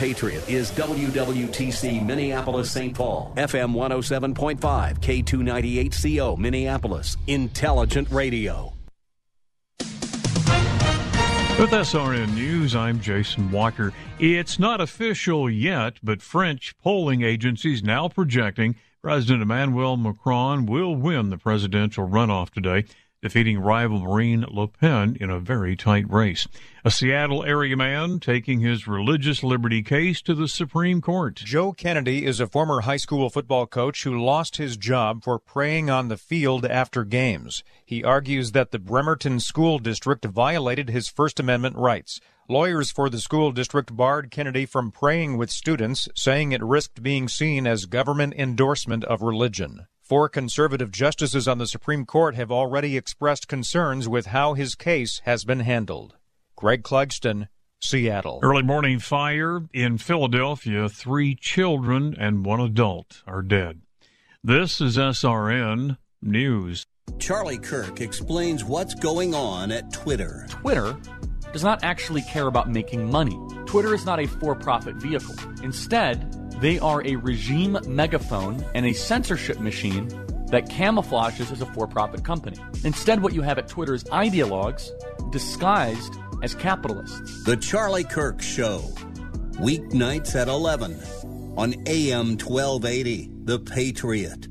Patriot is WWTC Minneapolis St. Paul, FM 107.5, K298CO Minneapolis, Intelligent Radio. With SRN News, I'm Jason Walker. It's not official yet, but French polling agencies now projecting President Emmanuel Macron will win the presidential runoff today defeating rival Marine Le Pen in a very tight race. A Seattle area man taking his religious liberty case to the Supreme Court. Joe Kennedy is a former high school football coach who lost his job for praying on the field after games. He argues that the Bremerton School District violated his First Amendment rights. Lawyers for the school district barred Kennedy from praying with students, saying it risked being seen as government endorsement of religion. Four conservative justices on the Supreme Court have already expressed concerns with how his case has been handled. Greg Clugston, Seattle. Early morning fire in Philadelphia. Three children and one adult are dead. This is SRN News. Charlie Kirk explains what's going on at Twitter. Twitter does not actually care about making money. Twitter is not a for profit vehicle. Instead, they are a regime megaphone and a censorship machine that camouflages as a for profit company. Instead, what you have at Twitter is ideologues disguised as capitalists. The Charlie Kirk Show, weeknights at 11 on AM 1280, The Patriot.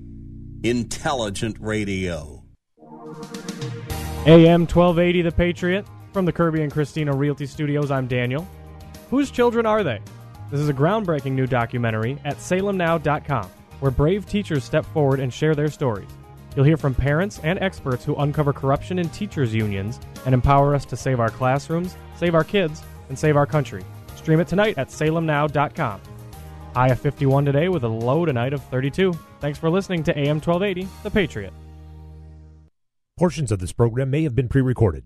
Intelligent Radio. AM 1280, The Patriot. From the Kirby and Christina Realty Studios, I'm Daniel. Whose children are they? This is a groundbreaking new documentary at salemnow.com where brave teachers step forward and share their stories. You'll hear from parents and experts who uncover corruption in teachers' unions and empower us to save our classrooms, save our kids, and save our country. Stream it tonight at salemnow.com. High of 51 today with a low tonight of 32. Thanks for listening to AM 1280, The Patriot. Portions of this program may have been pre recorded.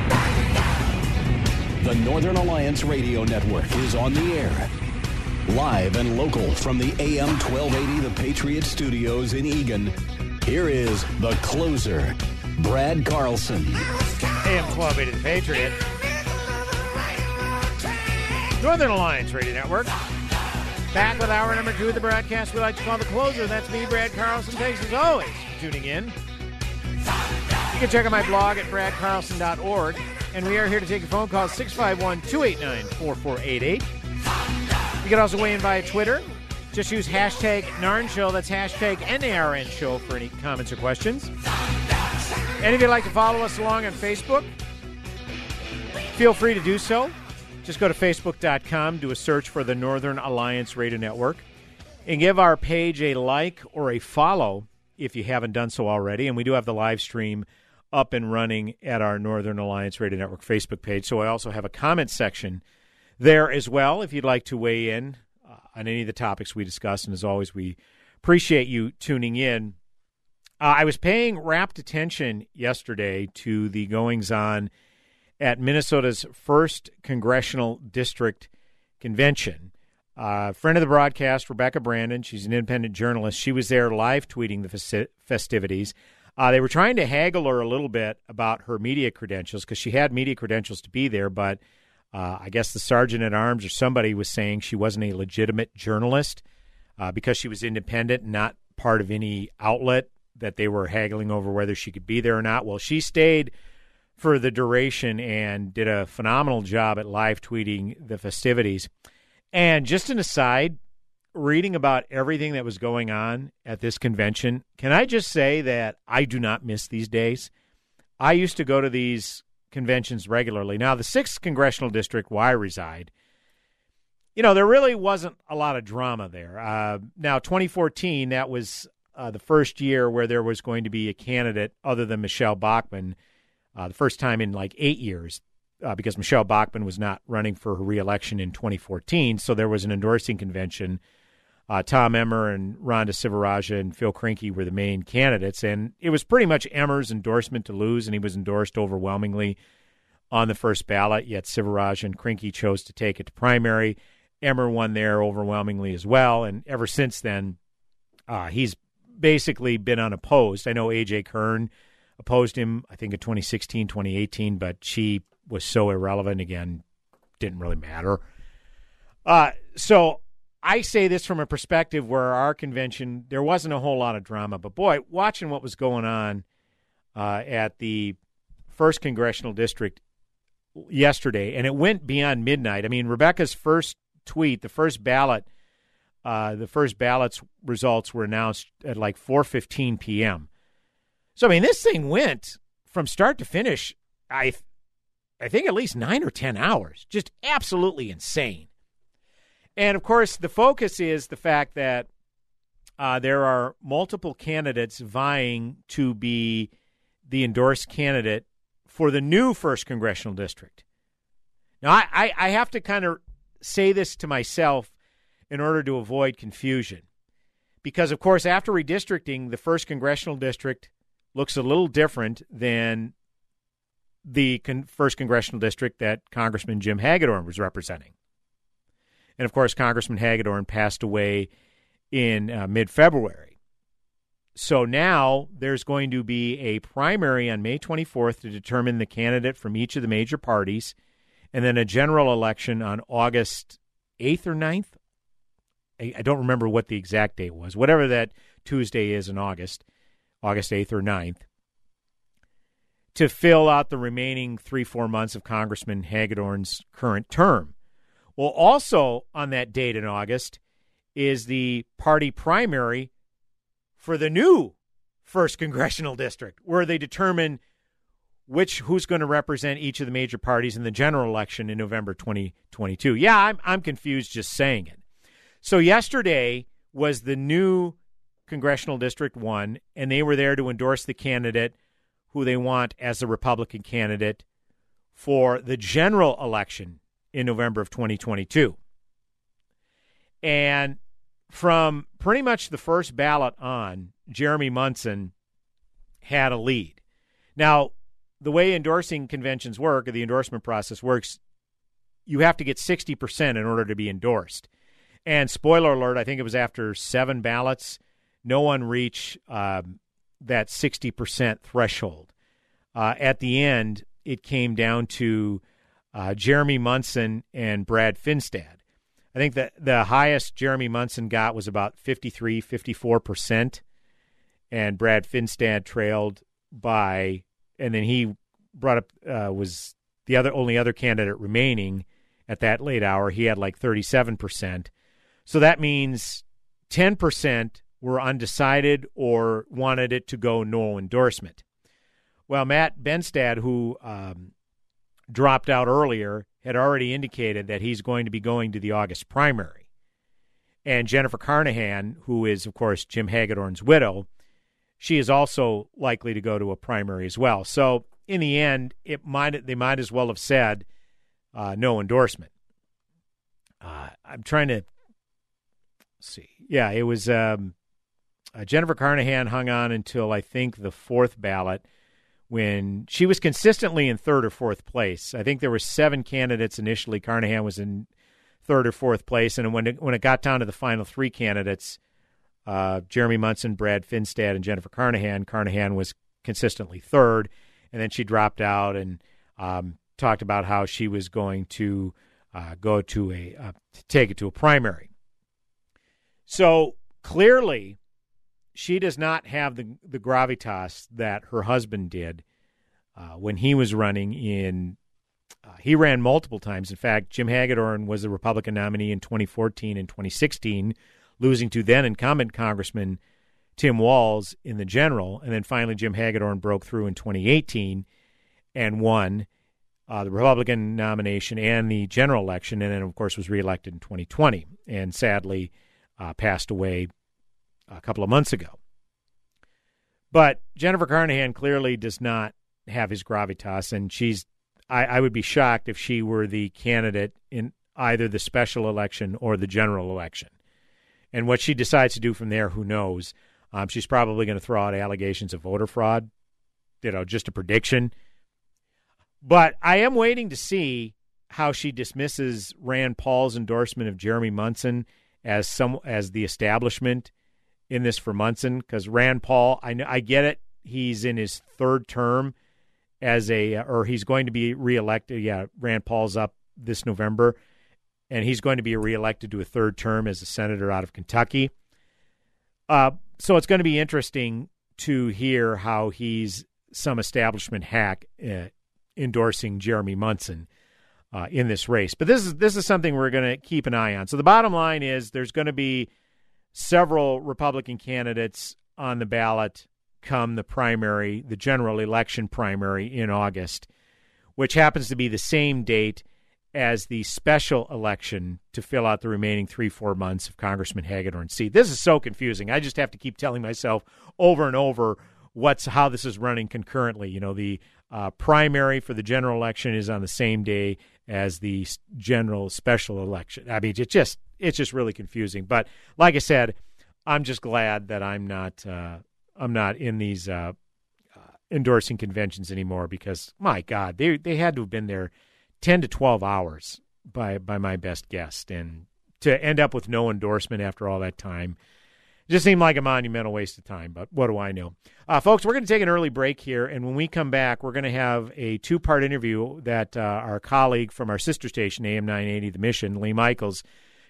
The Northern Alliance Radio Network is on the air. Live and local from the AM 1280 The Patriot Studios in Eagan, here is the closer, Brad Carlson. AM 1280 The Patriot. Northern Alliance Radio Network. Back with hour number two of the broadcast we like to call the closer. That's me, Brad Carlson. Thanks as always for tuning in. You can check out my blog at bradcarlson.org. And we are here to take your phone call 651 289 4488. You can also weigh in via Twitter. Just use hashtag NARN Show. That's hashtag NARN Show for any comments or questions. And if you'd like to follow us along on Facebook, feel free to do so. Just go to facebook.com, do a search for the Northern Alliance Radio Network, and give our page a like or a follow if you haven't done so already. And we do have the live stream up and running at our Northern Alliance Radio Network Facebook page. So I also have a comment section there as well if you'd like to weigh in uh, on any of the topics we discuss. And as always, we appreciate you tuning in. Uh, I was paying rapt attention yesterday to the goings on at Minnesota's first congressional district convention. Uh, friend of the broadcast, Rebecca Brandon, she's an independent journalist. She was there live tweeting the festivities. Uh, they were trying to haggle her a little bit about her media credentials because she had media credentials to be there, but uh, I guess the sergeant at arms or somebody was saying she wasn't a legitimate journalist uh, because she was independent, not part of any outlet that they were haggling over whether she could be there or not. Well, she stayed for the duration and did a phenomenal job at live tweeting the festivities. And just an aside, reading about everything that was going on at this convention, can I just say that I do not miss these days? I used to go to these conventions regularly. Now, the 6th Congressional District, where I reside, you know, there really wasn't a lot of drama there. Uh, now, 2014, that was uh, the first year where there was going to be a candidate other than Michelle Bachmann, uh, the first time in like eight years uh, because Michelle Bachmann was not running for her reelection in 2014. So there was an endorsing convention. Uh, Tom Emmer and Rhonda Sivarajah and Phil Krinkie were the main candidates, and it was pretty much Emmer's endorsement to lose, and he was endorsed overwhelmingly on the first ballot. Yet Sivarajah and Krinkie chose to take it to primary. Emmer won there overwhelmingly as well, and ever since then, uh, he's basically been unopposed. I know AJ Kern opposed him, I think in 2016, 2018, but she was so irrelevant again, didn't really matter. Uh, so I say this from a perspective where our convention there wasn't a whole lot of drama, but boy, watching what was going on uh, at the first congressional district yesterday, and it went beyond midnight. I mean, Rebecca's first tweet, the first ballot, uh, the first ballots results were announced at like 4:15 p.m. So I mean, this thing went from start to finish. I I think at least nine or 10 hours. Just absolutely insane. And of course, the focus is the fact that uh, there are multiple candidates vying to be the endorsed candidate for the new first congressional district. Now, I, I, I have to kind of say this to myself in order to avoid confusion. Because, of course, after redistricting, the first congressional district looks a little different than the con- first congressional district that Congressman Jim Hagedorn was representing. And of course, Congressman Hagedorn passed away in uh, mid February. So now there's going to be a primary on May 24th to determine the candidate from each of the major parties, and then a general election on August 8th or 9th. I, I don't remember what the exact date was, whatever that Tuesday is in August, August 8th or 9th to fill out the remaining three, four months of Congressman Hagedorn's current term. Well, also on that date in August is the party primary for the new first congressional district, where they determine which who's going to represent each of the major parties in the general election in November 2022. Yeah, I'm I'm confused just saying it. So yesterday was the new congressional district 1 and they were there to endorse the candidate who they want as the Republican candidate for the general election in November of 2022. And from pretty much the first ballot on, Jeremy Munson had a lead. Now, the way endorsing conventions work, or the endorsement process works, you have to get 60% in order to be endorsed. And spoiler alert, I think it was after seven ballots, no one reached um, that 60% threshold. Uh, at the end, it came down to uh, Jeremy Munson and Brad Finstad. I think that the highest Jeremy Munson got was about 53, 54%, and Brad Finstad trailed by, and then he brought up, uh, was the other only other candidate remaining at that late hour. He had like 37%. So that means 10% were undecided or wanted it to go no endorsement. Well, Matt Benstad, who um, dropped out earlier, had already indicated that he's going to be going to the August primary. And Jennifer Carnahan, who is, of course, Jim Hagedorn's widow, she is also likely to go to a primary as well. So in the end, it might they might as well have said uh, no endorsement. Uh, I'm trying to see. Yeah, it was um, uh, Jennifer Carnahan hung on until I think the fourth ballot when she was consistently in third or fourth place. I think there were seven candidates initially. Carnahan was in third or fourth place, and when it, when it got down to the final three candidates, uh, Jeremy Munson, Brad Finstad, and Jennifer Carnahan, Carnahan was consistently third, and then she dropped out and um, talked about how she was going to uh, go to a uh, to take it to a primary. So clearly, she does not have the the gravitas that her husband did uh, when he was running in. Uh, he ran multiple times. In fact, Jim Hagedorn was the Republican nominee in 2014 and 2016, losing to then incumbent Congressman Tim Walz in the general, and then finally Jim Hagedorn broke through in 2018 and won uh, the Republican nomination and the general election, and then of course was reelected in 2020, and sadly uh, passed away a couple of months ago. But Jennifer Carnahan clearly does not have his gravitas, and she's. I, I would be shocked if she were the candidate in either the special election or the general election. And what she decides to do from there, who knows? Um, she's probably going to throw out allegations of voter fraud. You know, just a prediction. But I am waiting to see how she dismisses Rand Paul's endorsement of Jeremy Munson as some as the establishment in this for Munson because Rand Paul, I know, I get it, he's in his third term as a or he's going to be reelected. Yeah, Rand Paul's up this November, and he's going to be reelected to a third term as a senator out of Kentucky. Uh, so it's going to be interesting to hear how he's some establishment hack uh, endorsing Jeremy Munson uh, in this race. But this is this is something we're going to keep an eye on. So the bottom line is there's going to be several Republican candidates on the ballot come the primary, the general election primary in August, which happens to be the same date as the special election to fill out the remaining three, four months of Congressman Hagedorn's seat. This is so confusing. I just have to keep telling myself over and over what's how this is running concurrently. You know, the uh, primary for the general election is on the same day as the general special election. I mean, it's just it's just really confusing. But like I said, I'm just glad that I'm not uh, I'm not in these uh, uh endorsing conventions anymore because my God, they they had to have been there 10 to 12 hours by by my best guess and to end up with no endorsement after all that time just seemed like a monumental waste of time but what do i know? Uh, folks we're going to take an early break here and when we come back we're going to have a two part interview that uh, our colleague from our sister station am 980 the mission lee michaels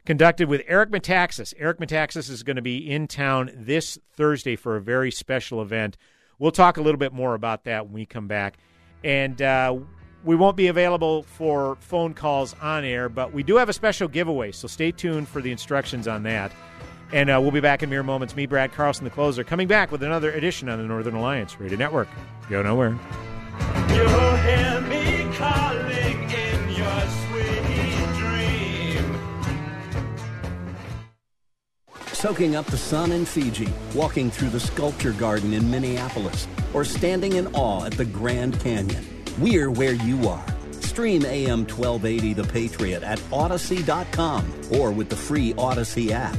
conducted with eric metaxas. Eric metaxas is going to be in town this thursday for a very special event. We'll talk a little bit more about that when we come back. And uh, we won't be available for phone calls on air, but we do have a special giveaway, so stay tuned for the instructions on that. And uh, we'll be back in mere moments. Me, Brad Carlson, the closer, coming back with another edition on the Northern Alliance Radio Network. Go nowhere. You'll hear me calling in your sweet dream. Soaking up the sun in Fiji, walking through the sculpture garden in Minneapolis, or standing in awe at the Grand Canyon. We're where you are. Stream AM 1280 The Patriot at Audacy.com or with the free Audacy app.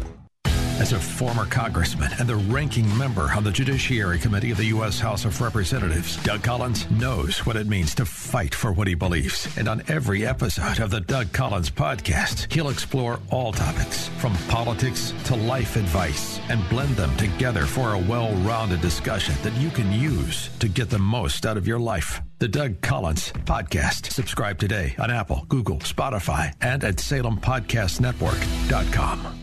As a former congressman and the ranking member on the Judiciary Committee of the U.S. House of Representatives, Doug Collins knows what it means to fight for what he believes. And on every episode of the Doug Collins podcast, he'll explore all topics from politics to life advice and blend them together for a well rounded discussion that you can use to get the most out of your life. The Doug Collins Podcast. Subscribe today on Apple, Google, Spotify, and at SalemPodcastNetwork.com.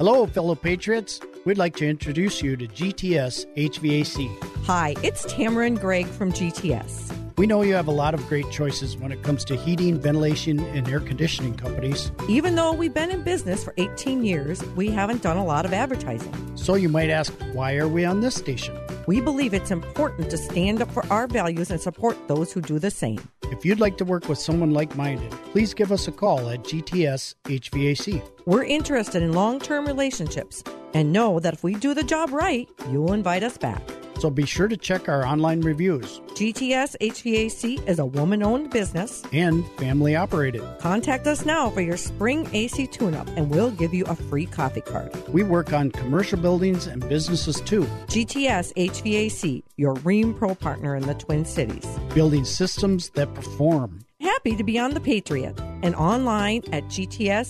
Hello, fellow patriots. We'd like to introduce you to GTS HVAC. Hi, it's Tamara Gregg from GTS. We know you have a lot of great choices when it comes to heating, ventilation, and air conditioning companies. Even though we've been in business for 18 years, we haven't done a lot of advertising. So you might ask, why are we on this station? We believe it's important to stand up for our values and support those who do the same. If you'd like to work with someone like minded, please give us a call at GTS HVAC. We're interested in long term relationships and know that if we do the job right, you'll invite us back. So be sure to check our online reviews. GTS HVAC is a woman owned business and family operated. Contact us now for your spring AC tune up and we'll give you a free coffee card. We work on commercial buildings and businesses too. GTS HVAC, your Rheem Pro partner in the Twin Cities. Building systems that perform. Happy to be on The Patriot and online at gtshvac.com.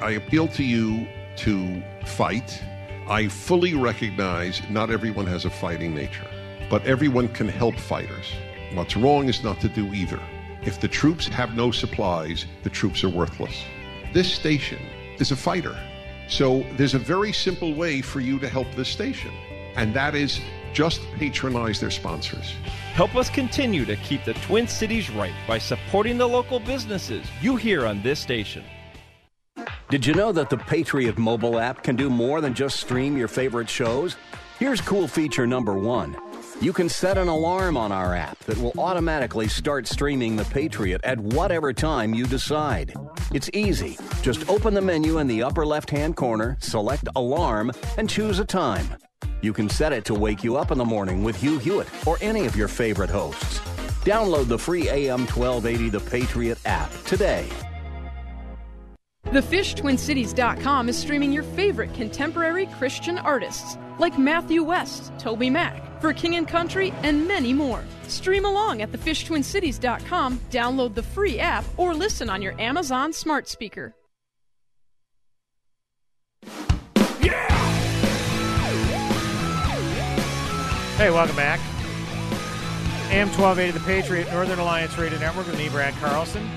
I appeal to you to fight I fully recognize not everyone has a fighting nature, but everyone can help fighters. What's wrong is not to do either. If the troops have no supplies, the troops are worthless. This station is a fighter. So there's a very simple way for you to help this station, and that is just patronize their sponsors. Help us continue to keep the Twin Cities right by supporting the local businesses you hear on this station. Did you know that the Patriot mobile app can do more than just stream your favorite shows? Here's cool feature number one. You can set an alarm on our app that will automatically start streaming The Patriot at whatever time you decide. It's easy. Just open the menu in the upper left hand corner, select Alarm, and choose a time. You can set it to wake you up in the morning with Hugh Hewitt or any of your favorite hosts. Download the free AM 1280 The Patriot app today. TheFishTwinCities.com is streaming your favorite contemporary Christian artists like Matthew West, Toby Mac, For King and Country, and many more. Stream along at TheFishTwinCities.com, download the free app, or listen on your Amazon smart speaker. Yeah! Hey, welcome back. AM 1280 The Patriot, Northern Alliance Radio Network with me, Brad Carlson.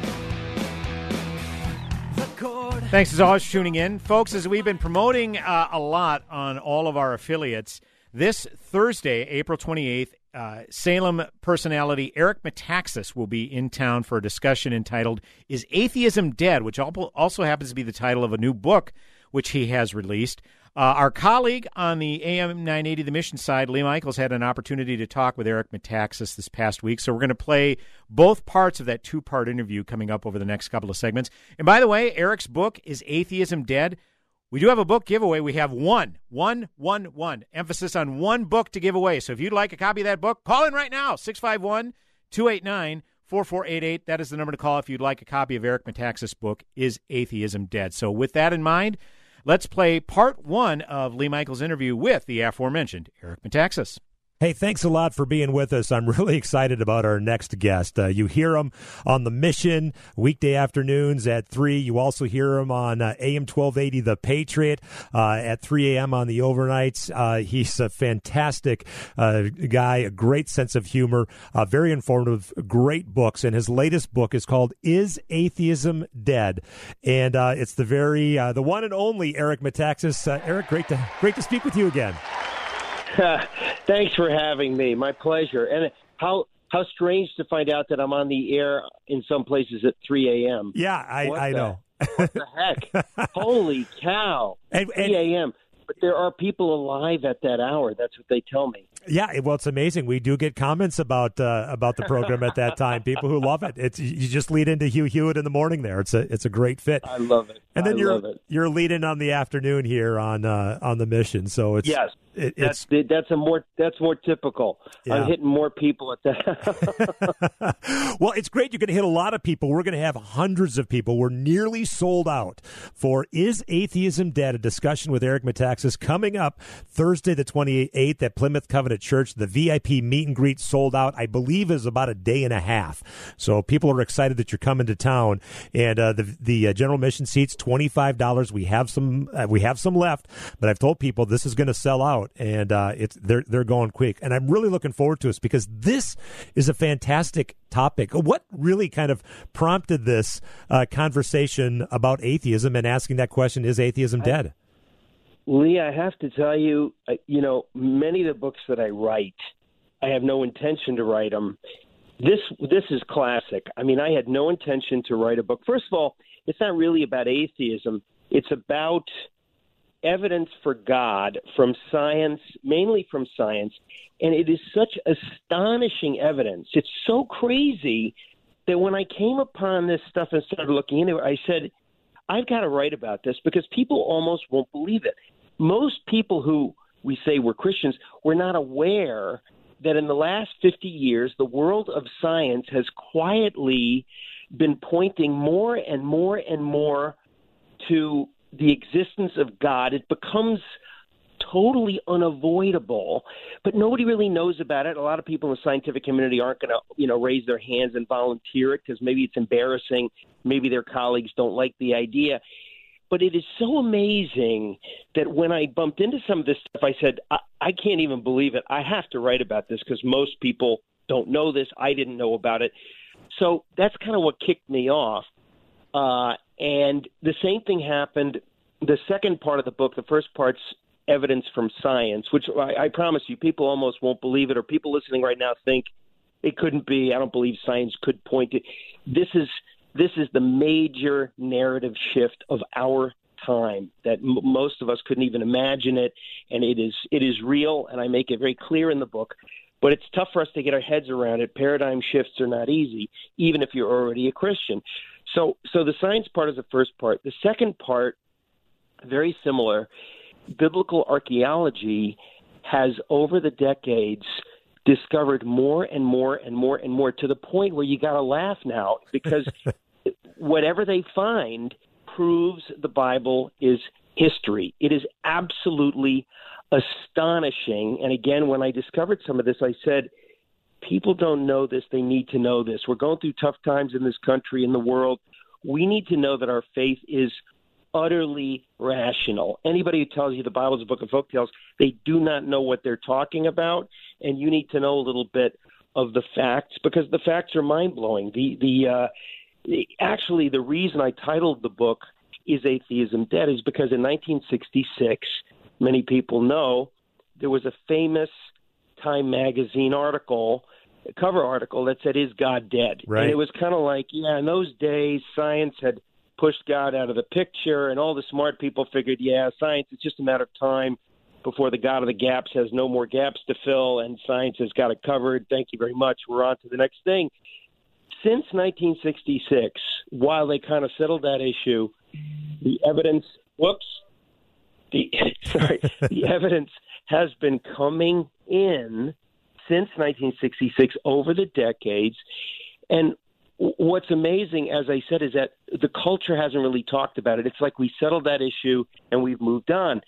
Thanks as always for tuning in. Folks, as we've been promoting uh, a lot on all of our affiliates, this Thursday, April 28th, uh, Salem personality Eric Metaxas will be in town for a discussion entitled Is Atheism Dead? which also happens to be the title of a new book which he has released. Uh, our colleague on the AM 980 The Mission side, Lee Michaels, had an opportunity to talk with Eric Metaxas this past week. So we're going to play both parts of that two part interview coming up over the next couple of segments. And by the way, Eric's book is Atheism Dead. We do have a book giveaway. We have one, one, one, one. Emphasis on one book to give away. So if you'd like a copy of that book, call in right now 651 289 4488. That is the number to call if you'd like a copy of Eric Metaxas' book, Is Atheism Dead? So with that in mind, Let's play part one of Lee Michaels' interview with the aforementioned Eric Metaxas. Hey, thanks a lot for being with us. I'm really excited about our next guest. Uh, you hear him on the mission weekday afternoons at 3. You also hear him on uh, AM 1280 The Patriot uh, at 3 a.m. on the overnights. Uh, he's a fantastic uh, guy, a great sense of humor, uh, very informative, great books. And his latest book is called Is Atheism Dead? And it's the very, the one and only Eric Metaxas. Eric, great to, great to speak with you again. Thanks for having me. My pleasure. And how how strange to find out that I'm on the air in some places at 3 a.m. Yeah, I, I the, know. what the heck? Holy cow! And, 3 a.m. But there are people alive at that hour. That's what they tell me. Yeah, well, it's amazing. We do get comments about uh, about the program at that time. People who love it. It's you just lead into Hugh Hewitt in the morning. There, it's a it's a great fit. I love it. And then I you're you're leading on the afternoon here on uh, on the mission. So it's yes, it, that's that's a more that's more typical. Yeah. I'm hitting more people at that. well, it's great. You're going to hit a lot of people. We're going to have hundreds of people. We're nearly sold out for "Is Atheism Dead?" A discussion with Eric Metaxas coming up Thursday, the 28th at Plymouth Covenant Church. The VIP meet and greet sold out. I believe is about a day and a half. So people are excited that you're coming to town. And uh, the the uh, general mission seats twenty five dollars. We have some uh, we have some left, but I've told people this is going to sell out, and uh, it's they're they're going quick. And I'm really looking forward to this because this is a fantastic topic. What really kind of prompted this uh, conversation about atheism and asking that question: Is atheism dead? Lee, I have to tell you, uh, you know, many of the books that I write, I have no intention to write them. This this is classic. I mean, I had no intention to write a book. First of all, it's not really about atheism. It's about evidence for God from science, mainly from science, and it is such astonishing evidence. It's so crazy that when I came upon this stuff and started looking into it, I said, I've got to write about this because people almost won't believe it. Most people who we say were Christians were not aware that in the last 50 years, the world of science has quietly been pointing more and more and more to the existence of God. It becomes totally unavoidable, but nobody really knows about it. A lot of people in the scientific community aren't going to, you know, raise their hands and volunteer it because maybe it's embarrassing, maybe their colleagues don't like the idea. But it is so amazing that when I bumped into some of this stuff, I said, I, I can't even believe it. I have to write about this because most people don't know this. I didn't know about it. So that's kind of what kicked me off. Uh, and the same thing happened. The second part of the book, the first part's evidence from science, which I, I promise you, people almost won't believe it, or people listening right now think it couldn't be. I don't believe science could point to. This is this is the major narrative shift of our time that m- most of us couldn't even imagine it, and it is it is real, and I make it very clear in the book. But it's tough for us to get our heads around it. Paradigm shifts are not easy, even if you're already a Christian. So, so the science part is the first part. The second part, very similar. Biblical archaeology has, over the decades, discovered more and more and more and more to the point where you got to laugh now because whatever they find proves the Bible is history. It is absolutely astonishing. And again, when I discovered some of this, I said, people don't know this. They need to know this. We're going through tough times in this country, in the world. We need to know that our faith is utterly rational. Anybody who tells you the Bible is a book of folk tales, they do not know what they're talking about, and you need to know a little bit of the facts because the facts are mind blowing. The the uh, the- actually the reason I titled the book is atheism dead is because in 1966, many people know there was a famous Time magazine article, cover article that said, "Is God dead?" Right. And it was kind of like, yeah, in those days, science had pushed God out of the picture, and all the smart people figured, yeah, science is just a matter of time before the God of the gaps has no more gaps to fill, and science has got it covered. Thank you very much. We're on to the next thing. Since 1966, while they kind of settled that issue, the evidence. Whoops. The sorry, the evidence has been coming in since 1966 over the decades, and what's amazing, as I said, is that the culture hasn't really talked about it. It's like we settled that issue and we've moved on.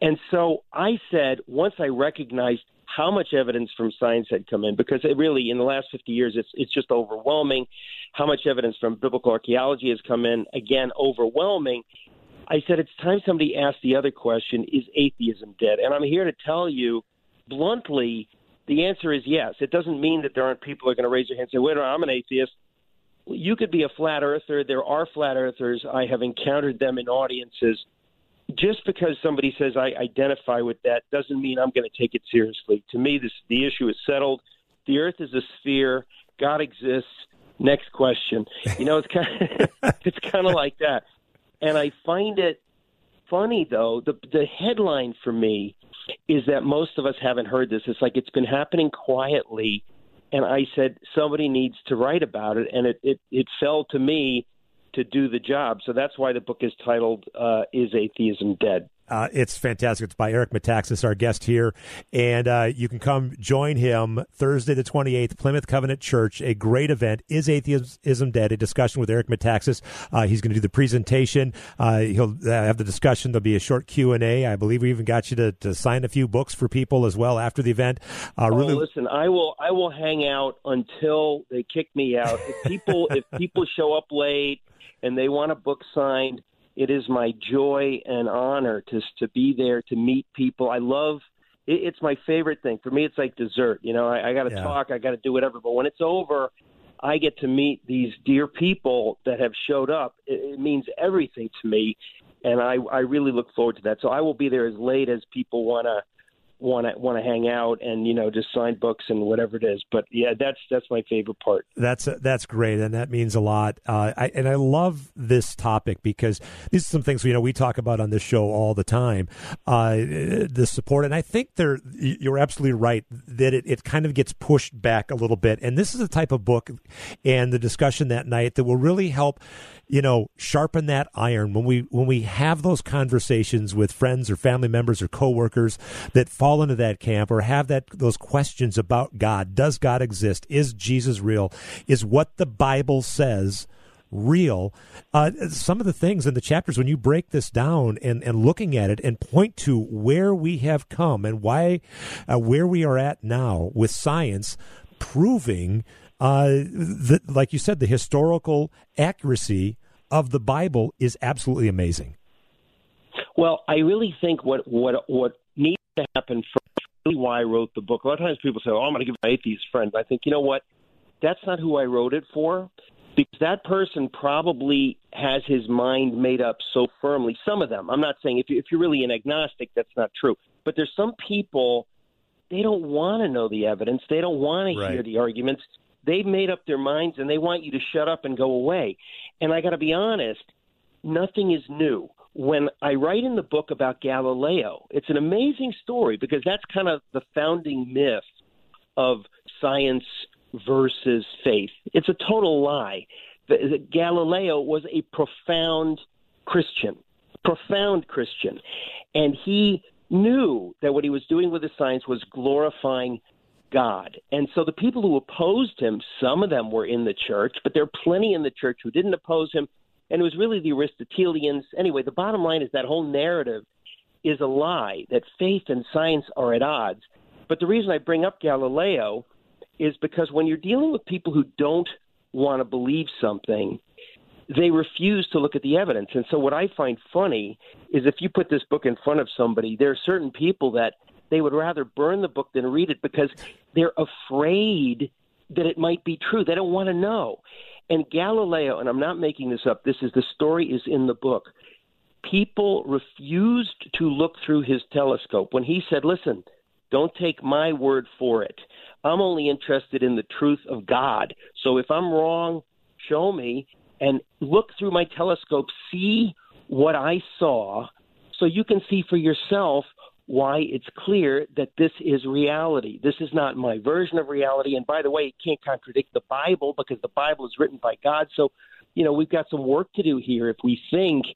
And so I said, once I recognized how much evidence from science had come in, because it really, in the last 50 years, it's, it's just overwhelming. How much evidence from biblical archaeology has come in, again, overwhelming. I said, it's time somebody asked the other question is atheism dead? And I'm here to tell you bluntly, the answer is yes. It doesn't mean that there aren't people who are going to raise their hand and say, wait a minute, I'm an atheist. You could be a flat earther. There are flat earthers. I have encountered them in audiences. Just because somebody says I identify with that doesn't mean I'm going to take it seriously. To me, this the issue is settled. The Earth is a sphere. God exists. Next question. You know, it's kind of, it's kind of like that. And I find it funny though. The the headline for me is that most of us haven't heard this. It's like it's been happening quietly, and I said somebody needs to write about it, and it it, it fell to me to do the job. So that's why the book is titled uh, "Is Atheism Dead." Uh, it's fantastic. It's by Eric Metaxas, our guest here. And uh, you can come join him Thursday, the 28th, Plymouth Covenant Church, a great event. Is Atheism Dead? A discussion with Eric Metaxas. Uh, he's going to do the presentation. Uh, he'll uh, have the discussion. There'll be a short Q&A. I believe we even got you to, to sign a few books for people as well after the event. Uh, oh, listen, I will I will hang out until they kick me out. If people if people show up late and they want a book signed, it is my joy and honor to to be there to meet people. I love it, it's my favorite thing. For me, it's like dessert. You know, I, I got to Yeah. talk, I got to do whatever. But when it's over, I get to meet these dear people that have showed up. It, it means everything to me, and I I really look forward to that. So I will be there as late as people want to want to want to hang out and you know just sign books and whatever it is. But yeah, that's that's my favorite part. That's that's great, and that means a lot. Uh, I, and I love this topic because these are some things you know we talk about on this show all the time. Uh, the support, and I think there you're absolutely right that it, it kind of gets pushed back a little bit. And this is the type of book and the discussion that night that will really help you know sharpen that iron when we when we have those conversations with friends or family members or coworkers that fall into that camp or have that those questions about God. Does God exist? Is Jesus real? Is what the bible says real? Uh, some of the things in the chapters when you break this down and, and looking at it and point to where we have come and why uh, where we are at now with science proving uh, that like you said the historical accuracy of the bible is absolutely amazing. Well, I really think what what what needs to happen first, really why I wrote the book. A lot of times people say, "Oh, I'm going to give my atheist friends." I think you know what? That's not who I wrote it for, because that person probably has his mind made up so firmly. Some of them. I'm not saying if you, if you're really an agnostic, that's not true. But there's some people they don't want to know the evidence. They don't want to hear the arguments. They've made up their minds and they want you to shut up and go away. And I got to be honest, nothing is new. When I write in the book about Galileo, it's an amazing story because that's kind of the founding myth of science versus faith. It's a total lie. Galileo was a profound Christian, profound Christian, and he knew that what he was doing with his science was glorifying God. And so the people who opposed him, some of them were in the church, but there are plenty in the church who didn't oppose him. And it was really the Aristotelians. Anyway, the bottom line is that whole narrative is a lie, that faith and science are at odds. But the reason I bring up Galileo is because when you're dealing with people who don't want to believe something, they refuse to look at the evidence. And so, what I find funny is if you put this book in front of somebody, there are certain people that they would rather burn the book than read it because they're afraid that it might be true. They don't want to know. And Galileo, and I'm not making this up, this is the story is in the book. People refused to look through his telescope when he said, Listen, don't take my word for it. I'm only interested in the truth of God. So if I'm wrong, show me and look through my telescope, see what I saw, so you can see for yourself why it's clear that this is reality. This is not my version of reality. And by the way, it can't contradict the Bible because the Bible is written by God. So, you know, we've got some work to do here if we think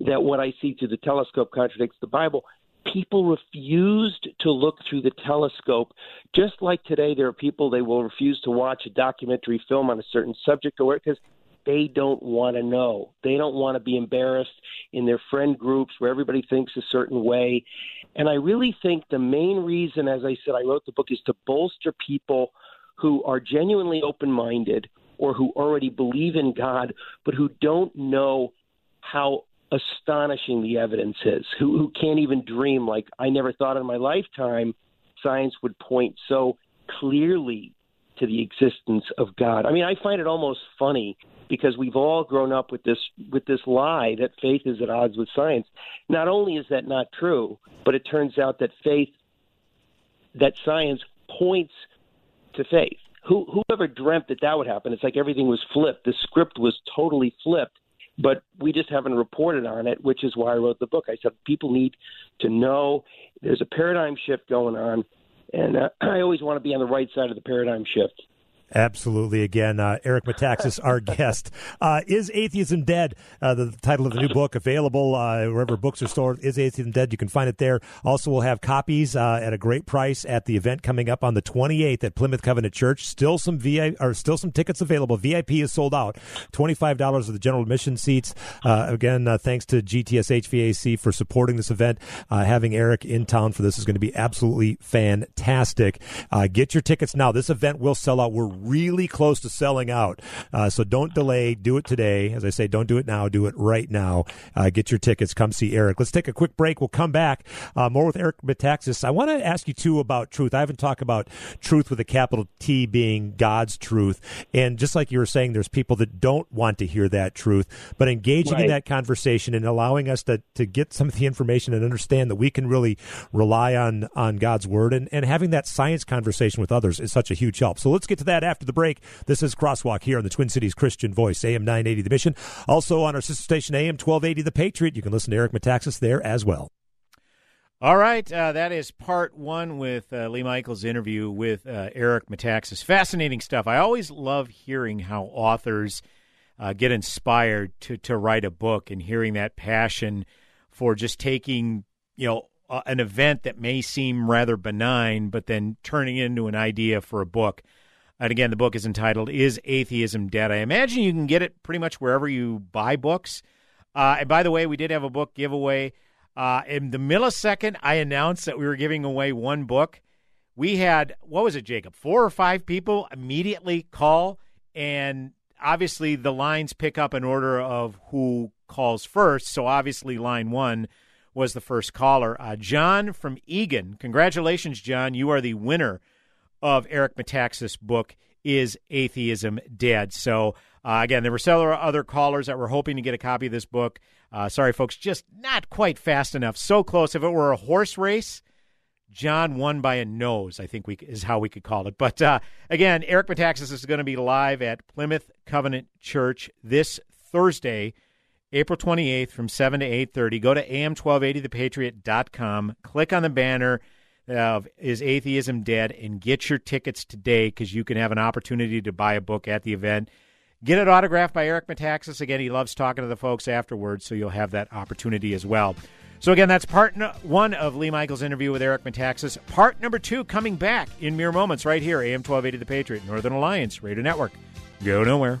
that what I see through the telescope contradicts the Bible people refused to look through the telescope. Just like today, there are people they will refuse to watch a documentary film on a certain subject or because they don't want to know. They don't want to be embarrassed in their friend groups where everybody thinks a certain way. And I really think the main reason, as I said, I wrote the book is to bolster people who are genuinely open minded or who already believe in God, but who don't know how astonishing the evidence is, who, who can't even dream, like, I never thought in my lifetime science would point so clearly to the existence of God. I mean, I find it almost funny because we've all grown up with this with this lie that faith is at odds with science. Not only is that not true, but it turns out that faith that science points to faith. Who whoever dreamt that that would happen? It's like everything was flipped. The script was totally flipped but we just haven't reported on it, which is why I wrote the book. I said people need to know there's a paradigm shift going on, and uh, I always want to be on the right side of the paradigm shift. Absolutely. Again, uh, Eric Metaxas, our guest. Uh, is Atheism Dead? Uh, the title of the new book available uh, wherever books are stored. Is Atheism Dead? You can find it there. Also, we'll have copies uh, at a great price at the event coming up on the 28th at Plymouth Covenant Church. Still some VI, or still some tickets available. VIP is sold out. Twenty-five dollars of the general admission seats. Uh, again, thanks to GTS HVAC for supporting this event. having Eric in town for this is going to be absolutely fantastic. get your tickets now. This event will sell out. We're really close to selling out. Uh, so don't delay. Do it today. As I say, don't do it now. Do it right now. Uh, get your tickets. Come see Eric. Let's take a quick break. We'll come back. Uh, more with Eric Metaxas. I want to ask you, too, about truth. I haven't talked about truth with a capital T being God's truth. And just like you were saying, there's people that don't want to hear that truth, but engaging right. in that conversation and allowing us to, to get some of the information and understand that we can really rely on, on God's word and, and having that science conversation with others is such a huge help. So let's get to that after the break. This is Crosswalk here on the Twin Cities Christian Voice, AM 980 The Mission. Also on our sister station, AM 1280 The Patriot. You can listen to Eric Metaxas there as well. All right, uh, that is part one with uh, Lee Michaels' interview with uh, Eric Metaxas. Fascinating stuff. I always love hearing how authors uh, get inspired to to write a book and hearing that passion for just taking you know an event that may seem rather benign, but then turning it into an idea for a book. And again, the book is entitled "Is Atheism Dead?" I imagine you can get it pretty much wherever you buy books. Uh, and by the way, we did have a book giveaway. Uh, in the millisecond I announced that we were giving away one book, we had what was it, Jacob? Four or five people immediately call, and obviously the lines pick up in order of who calls first. So obviously, line one was the first caller. Uh, John from Eagan. Congratulations, John. You are the winner of Eric Metaxas' book, Is Atheism Dead? So, uh, again, there were several other callers that were hoping to get a copy of this book. Uh, sorry, folks, just not quite fast enough. So close. If it were a horse race, John won by a nose, I think we is how we could call it. But uh, again, Eric Metaxas is going to be live at Plymouth Covenant Church this Thursday April 28th from 7 to 8.30. Go to am1280thepatriot.com. Click on the banner of Is Atheism Dead? and get your tickets today because you can have an opportunity to buy a book at the event. Get it autographed by Eric Metaxas. Again, he loves talking to the folks afterwards, so you'll have that opportunity as well. So, again, that's part no- one of Lee Michaels' interview with Eric Metaxas. Part number two coming back in mere moments right here, AM 1280 The Patriot, Northern Alliance Radio Network. Go nowhere.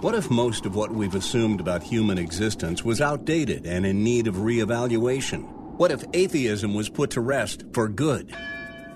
What if most of what we've assumed about human existence was outdated and in need of reevaluation? What if atheism was put to rest for good?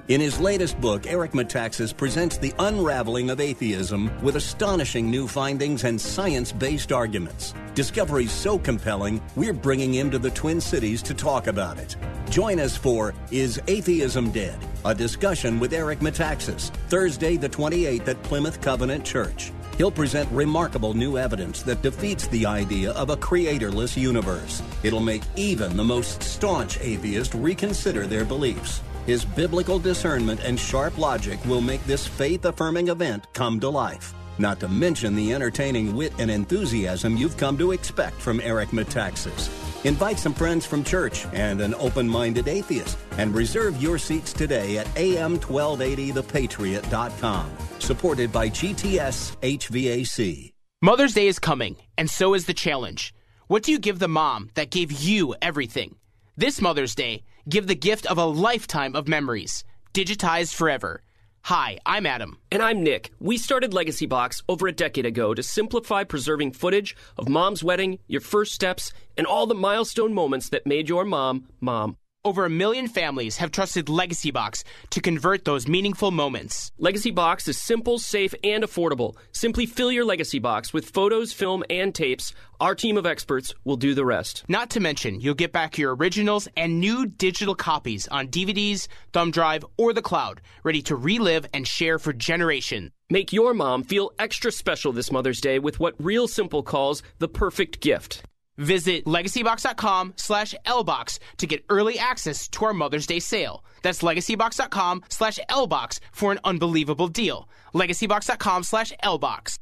In his latest book, Eric Metaxas presents the unraveling of atheism with astonishing new findings and science based arguments. Discoveries so compelling, we're bringing him to the Twin Cities to talk about it. Join us for Is Atheism Dead? A discussion with Eric Metaxas, Thursday the 28th at Plymouth Covenant Church. He'll present remarkable new evidence that defeats the idea of a creatorless universe. It'll make even the most staunch atheist reconsider their beliefs. His biblical discernment and sharp logic will make this faith affirming event come to life. Not to mention the entertaining wit and enthusiasm you've come to expect from Eric Metaxas. Invite some friends from church and an open minded atheist and reserve your seats today at am1280thepatriot.com. Supported by GTS HVAC. Mother's Day is coming, and so is the challenge. What do you give the mom that gave you everything? This Mother's Day, give the gift of a lifetime of memories, digitized forever. Hi, I'm Adam. And I'm Nick. We started Legacy Box over a decade ago to simplify preserving footage of mom's wedding, your first steps, and all the milestone moments that made your mom, mom. Over a million families have trusted Legacy Box to convert those meaningful moments. Legacy Box is simple, safe, and affordable. Simply fill your Legacy Box with photos, film, and tapes. Our team of experts will do the rest. Not to mention, you'll get back your originals and new digital copies on DVDs, thumb drive, or the cloud, ready to relive and share for generations. Make your mom feel extra special this Mother's Day with what Real Simple calls the perfect gift. Visit legacybox.com slash lbox to get early access to our Mother's Day sale. That's legacybox.com slash lbox for an unbelievable deal. legacybox.com slash lbox.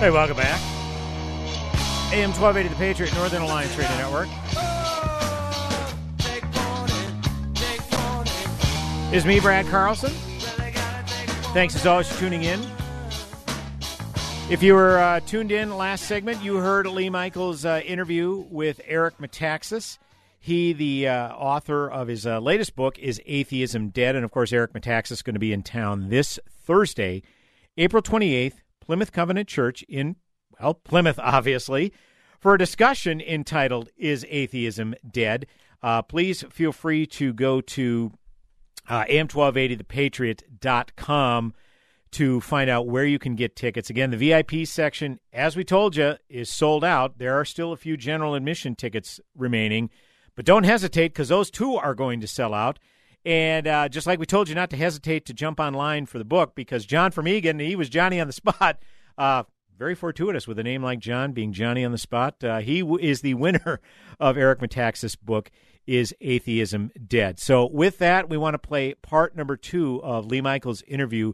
Hey, welcome back. AM 1280 The Patriot, Northern Alliance Radio Network. Is me, Brad Carlson. Thanks as always for tuning in. If you were uh, tuned in last segment, you heard Lee Michaels' uh, interview with Eric Metaxas. He, the uh, author of his uh, latest book, is Atheism Dead. And of course, Eric Metaxas is going to be in town this Thursday, April 28th, Plymouth Covenant Church in, well, Plymouth, obviously, for a discussion entitled Is Atheism Dead? Uh, please feel free to go to uh, am1280thepatriot.com to find out where you can get tickets. Again, the VIP section, as we told you, is sold out. There are still a few general admission tickets remaining, but don't hesitate because those too are going to sell out. And uh, just like we told you not to hesitate to jump online for the book because John from Egan, he was Johnny on the spot. Uh, very fortuitous with a name like John being Johnny on the spot. Uh, he w- is the winner of Eric Metaxas' book, Is Atheism Dead? So, with that, we want to play part number two of Lee Michaels' interview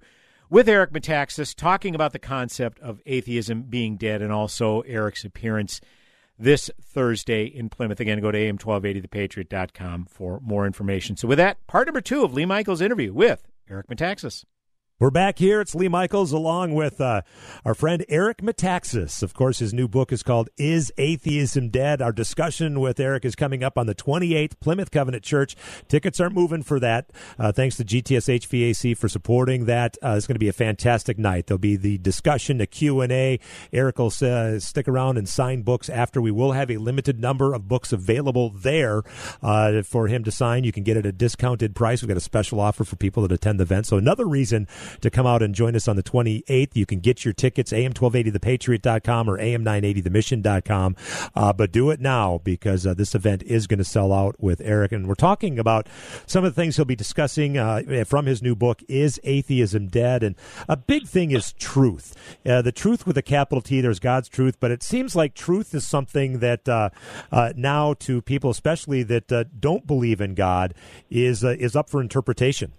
with Eric Metaxas, talking about the concept of atheism being dead and also Eric's appearance this Thursday in Plymouth. Again, go to am1280thepatriot.com for more information. So, with that, part number two of Lee Michaels' interview with Eric Metaxas. We're back here. It's Lee Michaels along with uh, our friend Eric Metaxas. Of course, his new book is called Is Atheism Dead? Our discussion with Eric is coming up on the 28th, Plymouth Covenant Church. Tickets are moving for that. Uh, thanks to GTS HVAC for supporting that. Uh, it's going to be a fantastic night. There'll be the discussion, the Q&A. Eric will uh, stick around and sign books after. We will have a limited number of books available there uh, for him to sign. You can get it at a discounted price. We've got a special offer for people that attend the event. So another reason to come out and join us on the 28th. You can get your tickets, am1280thepatriot.com or am980themission.com. Uh, but do it now because uh, this event is going to sell out with Eric. And we're talking about some of the things he'll be discussing uh, from his new book, Is Atheism Dead? And a big thing is truth. Uh, the truth with a capital T, there's God's truth, but it seems like truth is something that uh, uh, now to people, especially that don't believe in God, is, is up for interpretation.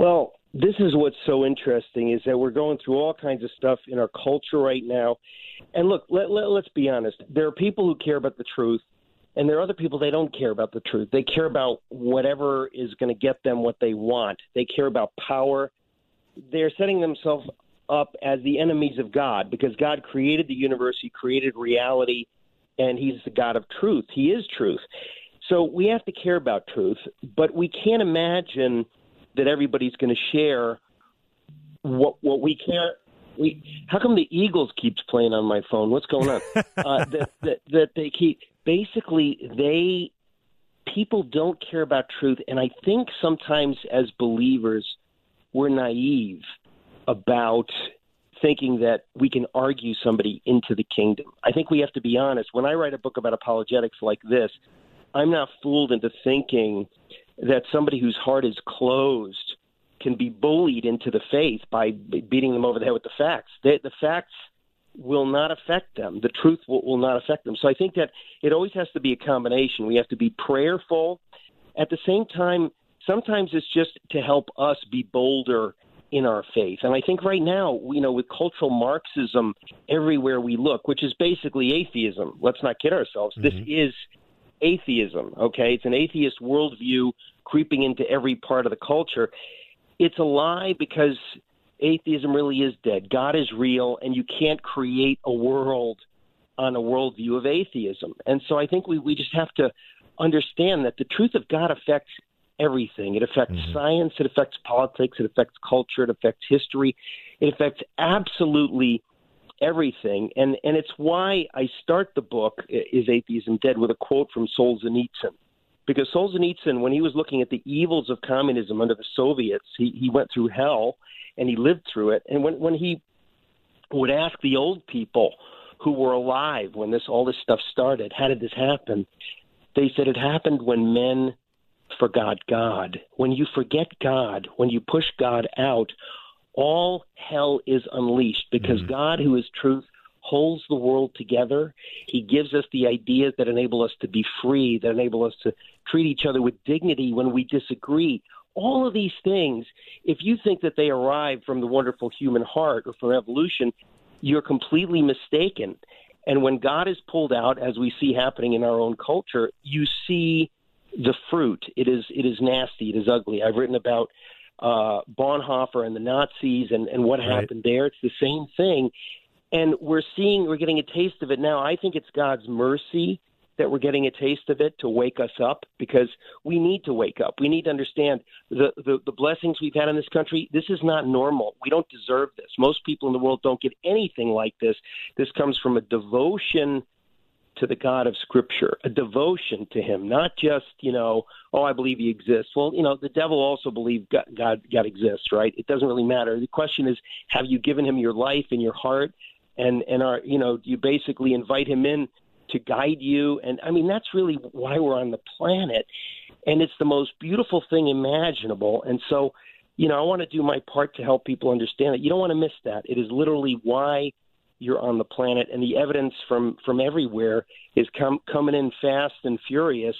Well, this is what's so interesting is that we're going through all kinds of stuff in our culture right now. And look, let, let, let's be honest. There are people who care about the truth, and there are other people they don't care about the truth. They care about whatever is going to get them what they want. They care about power. They're setting themselves up as the enemies of God because God created the universe, He created reality, and He's the God of truth. He is truth. So we have to care about truth, but we can't imagine – that everybody's going to share what what we can't. We how come the Eagles keeps playing on my phone? What's going on? uh, that, that that they keep basically they people don't care about truth, and I think sometimes as believers we're naive about thinking that we can argue somebody into the kingdom. I think we have to be honest. When I write a book about apologetics like this, I'm not fooled into thinking that somebody whose heart is closed can be bullied into the faith by beating them over the head with the facts. They, the facts will not affect them. The truth will, will not affect them. So I think that it always has to be a combination. We have to be prayerful. At the same time, sometimes it's just to help us be bolder in our faith. And I think right now, you know, with cultural Marxism everywhere we look, which is basically atheism, let's not kid ourselves. Mm-hmm. This is atheism, okay? It's an atheist worldview creeping into every part of the culture. It's a lie because atheism really is dead. God is real, and you can't create a world on a worldview of atheism. And so I think we, we just have to understand that the truth of God affects everything. It affects mm-hmm. science, it affects politics, it affects culture, it affects history, it affects absolutely everything. And and it's why I start the book is atheism dead with a quote from Solzhenitsyn. Because Solzhenitsyn, when he was looking at the evils of communism under the Soviets, he, he went through hell and he lived through it. And when when he would ask the old people who were alive when this all this stuff started, how did this happen? They said it happened when men forgot God. When you forget God, when you push God out, all hell is unleashed because mm-hmm. God, who is truth, holds the world together. He gives us the ideas that enable us to be free, that enable us to treat each other with dignity when we disagree. All of these things, if you think that they arrive from the wonderful human heart or from evolution, you're completely mistaken. And when God is pulled out, as we see happening in our own culture, you see the fruit. It is it is nasty. It is ugly. I've written about uh, Bonhoeffer and the Nazis and, and what right. happened there. It's the same thing. And we're seeing, we're getting a taste of it now. I think it's God's mercy that we're getting a taste of it to wake us up because we need to wake up. We need to understand the, the, the blessings we've had in this country. This is not normal. We don't deserve this. Most people in the world don't get anything like this. This comes from a devotion to the God of Scripture, a devotion to Him, not just you know, oh, I believe He exists. Well, you know, the devil also believes God, God, God exists, right? It doesn't really matter. The question is, have you given Him your life and your heart, and and are you know, do you basically invite Him in to guide you? And I mean, that's really why we're on the planet, and it's the most beautiful thing imaginable. And so, you know, I want to do my part to help people understand it. You don't want to miss that. It is literally why you're on the planet, and the evidence from from everywhere is com- coming in fast and furious,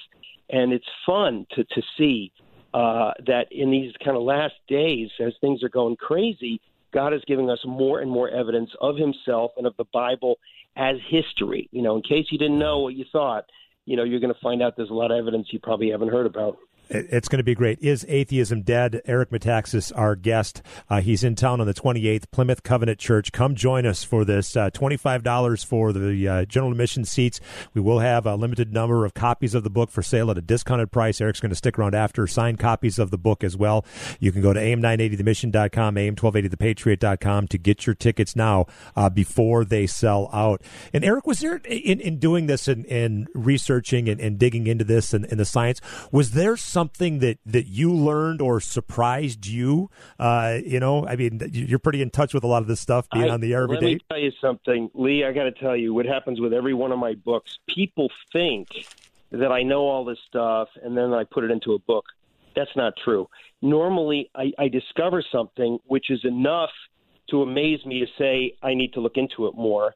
and it's fun to to see uh, that in these kind of last days, as things are going crazy, God is giving us more and more evidence of Himself and of the Bible as history. You know, in case you didn't know what you thought, you know, you're going to find out there's a lot of evidence you probably haven't heard about. It's going to be great. Is Atheism Dead? Eric Metaxas, our guest. Uh, he's in town on the 28th, Plymouth Covenant Church. Come join us for this. Uh, $25 for the uh, general admission seats. We will have a limited number of copies of the book for sale at a discounted price. Eric's going to stick around after. Signed copies of the book as well. You can go to am980themission.com, am1280thepatriot.com to get your tickets now uh, before they sell out. And Eric, was there, in, in doing this and, and researching and, and digging into this and, and the science, was there some something that that you learned or surprised you? Uh, you know, I mean, you're pretty in touch with a lot of this stuff being I, on the air every let day. me tell you something, Lee. I got to tell you what happens with every one of my books. People think that I know all this stuff, and then I put it into a book. That's not true. Normally, I, I discover something which is enough to amaze me to say I need to look into it more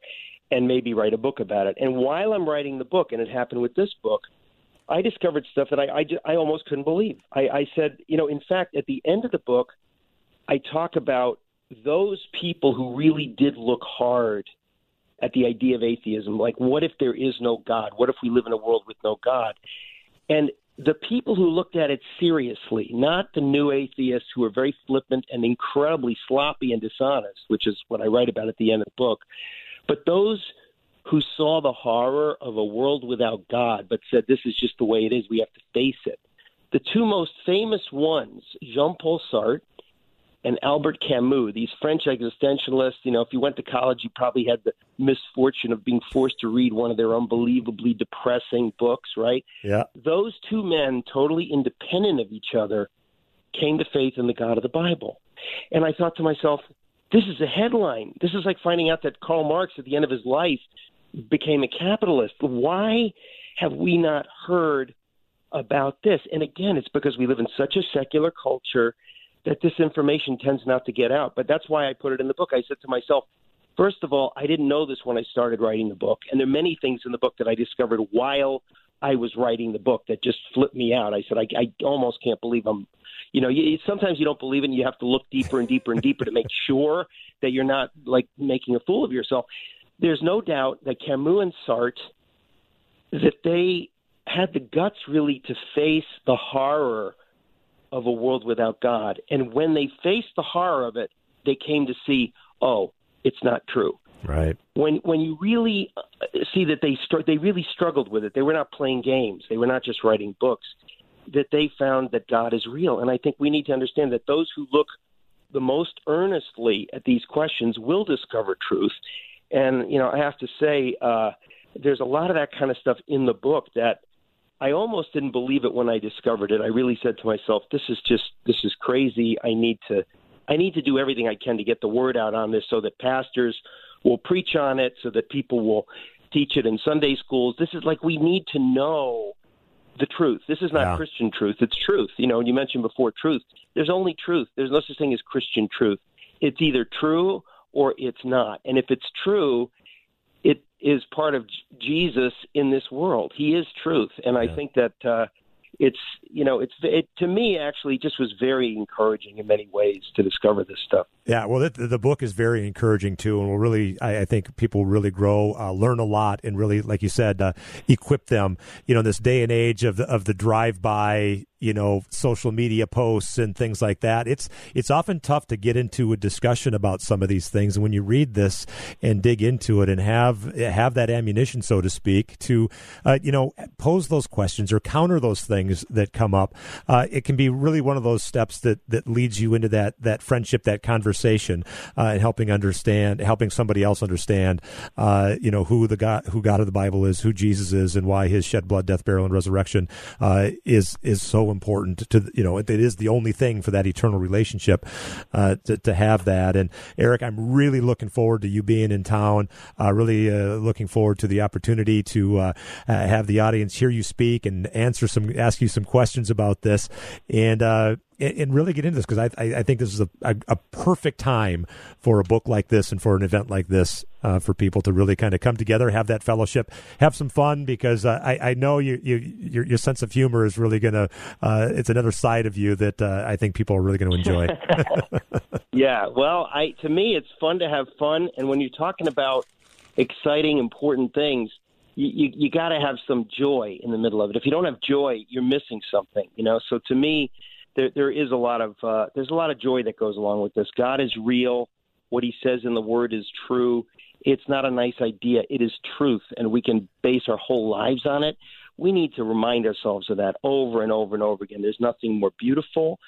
and maybe write a book about it. And while I'm writing the book, and it happened with this book, I discovered stuff that I, I, I almost couldn't believe. I, I said, you know, in fact, at the end of the book, I talk about those people who really did look hard at the idea of atheism. Like, what if there is no God? What if we live in a world with no God? And the people who looked at it seriously, not the new atheists who are very flippant and incredibly sloppy and dishonest, which is what I write about at the end of the book, but those who saw the horror of a world without God, but said, This is just the way it is. We have to face it. The two most famous ones, Jean Paul Sartre and Albert Camus, these French existentialists, you know, if you went to college, you probably had the misfortune of being forced to read one of their unbelievably depressing books, right? Yeah. Those two men, totally independent of each other, came to faith in the God of the Bible. And I thought to myself, this is a headline. This is like finding out that Karl Marx, at the end of his life, became a capitalist. Why have we not heard about this? And again, it's because we live in such a secular culture that this information tends not to get out. But that's why I put it in the book. I said to myself, first of all, I didn't know this when I started writing the book. And there are many things in the book that I discovered while I was writing the book that just flipped me out. I said, I, I almost can't believe I'm, you know, you, sometimes you don't believe it and you have to look deeper and deeper and deeper to make sure that you're not like making a fool of yourself there's no doubt that Camus and Sartre that they had the guts really to face the horror of a world without God. And when they faced the horror of it, they came to see, oh, it's not true. Right. When when you really uh, see that they str- they really struggled with it. They were not playing games. They were not just writing books. That they found that God is real. And I think we need to understand that those who look the most earnestly at these questions will discover truth. And you know, I have to say, uh, there's a lot of that kind of stuff in the book that I almost didn't believe it when I discovered it. I really said to myself, "This is just this is crazy. I need to, I need to do everything I can to get the word out on this, so that pastors will preach on it, so that people will teach it in Sunday schools. This is like we need to know." the truth. This is not Yeah. Christian truth. It's truth. You know, you mentioned before truth. There's only truth. There's no such thing as Christian truth. It's either true or it's not. And if it's true, it is part of Jesus in this world. He is truth. And I think that uh, it's, you know, it's it, to me actually just was very encouraging in many ways to discover this stuff. Yeah, well, the, the book is very encouraging too, and will really, I, I think, people really grow, uh, learn a lot, and really, like you said, uh, equip them. You know, in this day and age of the, of the drive by, you know, social media posts and things like that, it's it's often tough to get into a discussion about some of these things. And when you read this and dig into it and have have that ammunition, so to speak, to uh, you know pose those questions or counter those things that come up, uh, it can be really one of those steps that that leads you into that that friendship, that conversation, uh, and helping understand, helping somebody else understand, uh, you know, who the God who God of the Bible is, who Jesus is, and why His shed blood, death, burial, and resurrection uh, is is so important to you know it is the only thing for that eternal relationship uh, to to have that. And Eric, I'm really looking forward to you being in town. Uh, really uh, looking forward to the opportunity to uh, uh, have the audience hear you speak and answer some, ask you some questions about this. And uh, and, and really get into this because I, I, I think this is a, a, a perfect time for a book like this and for an event like this uh, for people to really kind of come together, have that fellowship, have some fun. Because uh, I, I know you, you your, your sense of humor is really going to uh, it's another side of you that uh, I think people are really going to enjoy. yeah, well, I to me it's fun to have fun, and when you're talking about exciting, important things, you you, you got to have some joy in the middle of it. If you don't have joy, you're missing something, you know. So to me, there there is a lot of uh, there's a lot of joy that goes along with this. God is real. What He says in the Word is true. It's not a nice idea. It is truth, and we can base our whole lives on it. We need to remind ourselves of that over and over and over again. There's nothing more beautiful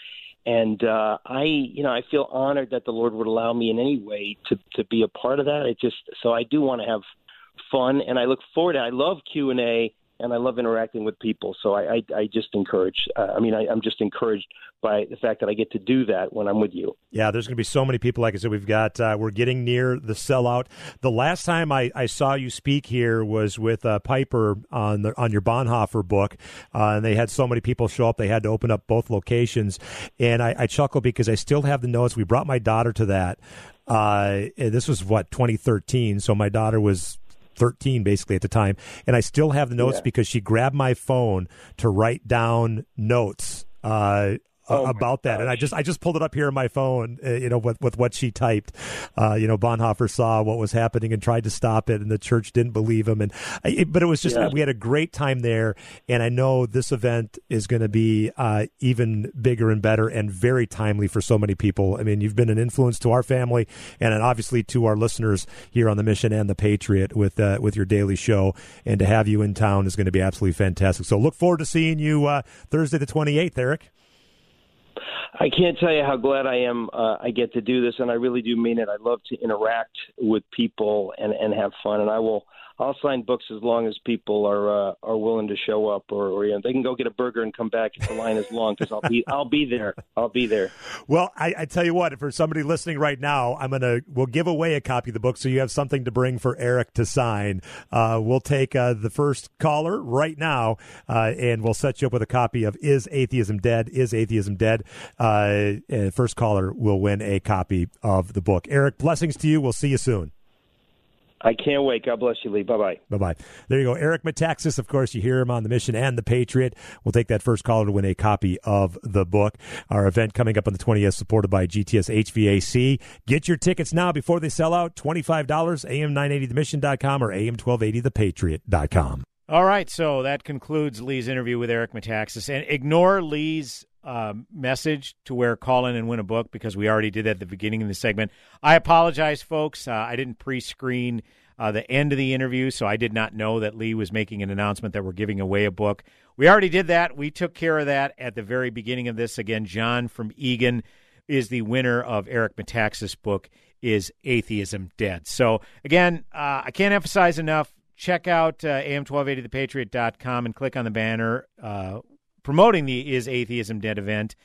and uh, I, you know, I feel honored that the Lord would allow me in any way to to be a part of that. It just so I do want to have fun, and I look forward to. I love Q and A and I love interacting with people. So I, I, I just encourage. Uh, I mean, I, I'm just encouraged by the fact that I get to do that when I'm with you. Yeah, there's going to be so many people. Like I said, we've got uh, we're getting near the sellout. The last time I, I saw you speak here was with uh, Piper on the, on your Bonhoeffer book, uh, and they had so many people show up. They had to open up both locations, and I, I chuckle because I still have the notes. We brought my daughter to that. Uh, this was what 2013, so my daughter was 13 basically at the time and i still have the notes Yeah. because she grabbed my phone to write down notes uh, Oh, about that, and I just I just pulled it up here on my phone, uh, you know, with with what she typed. Uh, you know, Bonhoeffer saw what was happening and tried to stop it, and the church didn't believe him. And it, but it was just Yeah. we had a great time there, and I know this event is going to be uh, even bigger and better and very timely for so many people. I mean, you've been an influence to our family, and obviously to our listeners here on the Mission and the Patriot with uh, with your daily show, and to have you in town is going to be absolutely fantastic. So look forward to seeing you uh, Thursday the twenty eighth, Eric. I can't tell you how glad I am uh, I get to do this, and I really do mean it. I love to interact with people and and have fun, and I will. I'll sign books as long as people are uh, are willing to show up, or, or you know, they can go get a burger and come back if the line is long because I'll be I'll be there. I'll be there. Well, I, I tell you what, for somebody listening right now, I'm gonna we'll give away a copy of the book, so you have something to bring for Eric to sign. Uh, we'll take uh, the first caller right now, uh, and we'll set you up with a copy of "Is Atheism Dead?" Is Atheism Dead? Uh, first caller will win a copy of the book. Eric, blessings to you. We'll see you soon. I can't wait. God bless you, Lee. Bye bye. Bye bye. There you go. Eric Metaxas, of course, you hear him on the mission and the Patriot. We'll take that first caller to win a copy of the book. Our event coming up on the 20th, supported by GTS HVAC. Get your tickets now before they sell out. $25, am980themission.com or am1280thepatriot.com. All right, so that concludes Lee's interview with Eric Metaxas. And ignore Lee's um, message to where call in and win a book because we already did that at the beginning of the segment. I apologize, folks. Uh, I didn't pre screen uh, the end of the interview, so I did not know that Lee was making an announcement that we're giving away a book. We already did that. We took care of that at the very beginning of this. Again, John from Egan is the winner of Eric Metaxas' book, Is Atheism Dead? So, again, uh, I can't emphasize enough. Check out uh, am1280thepatriot.com and click on the banner uh, promoting the Is Atheism Dead event.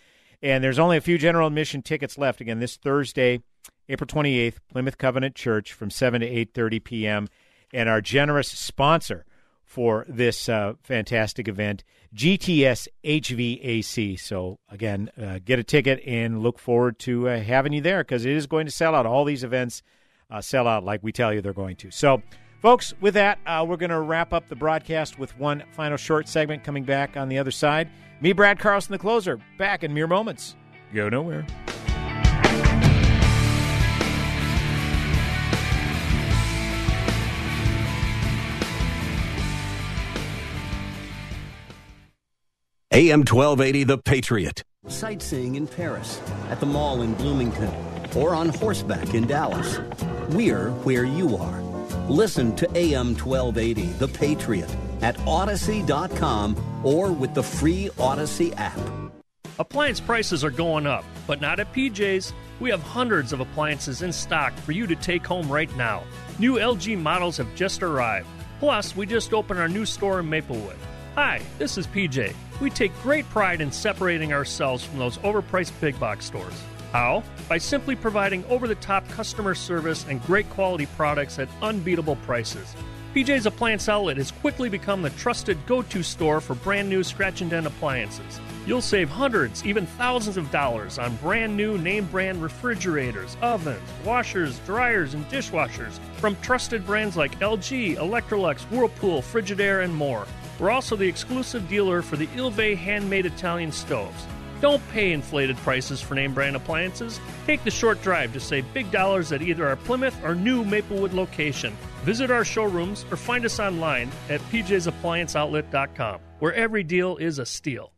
And there's only a few general admission tickets left. Again, this Thursday, April 28th, Plymouth Covenant Church from 7 to 8.30 p.m. And our generous sponsor for this uh, fantastic event, GTS HVAC. So, again, uh, get a ticket and look forward to uh, having you there because it is going to sell out. All these events uh, sell out like we tell you they're going to. So, folks, with that, uh, we're going to wrap up the broadcast with one final short segment coming back on the other side. Me, Brad Carlson, the closer, back in mere moments. Go nowhere. AM 1280, The Patriot. Sightseeing in Paris, at the mall in Bloomington, or on horseback in Dallas. We're where you are. Listen to AM 1280, The Patriot, at Audacy.com or with the free Audacy app. Appliance prices are going up, but not at PJ's. We have hundreds of appliances in stock for you to take home right now. New LG models have just arrived. Plus, we just opened our new store in Maplewood. Hi, this is PJ. We take great pride in separating ourselves from those overpriced big box stores. How? By simply providing over the top customer service and great quality products at unbeatable prices. PJ's Appliance Outlet has quickly become the trusted go to store for brand new scratch and dent appliances. You'll save hundreds, even thousands of dollars on brand new name brand refrigerators, ovens, washers, dryers, and dishwashers from trusted brands like LG, Electrolux, Whirlpool, Frigidaire, and more. We're also the exclusive dealer for the Ilve handmade Italian stoves. Don't pay inflated prices for name brand appliances. Take the short drive to save big dollars at either our Plymouth or new Maplewood location. Visit our showrooms or find us online at pjsapplianceoutlet.com, where every deal is a steal.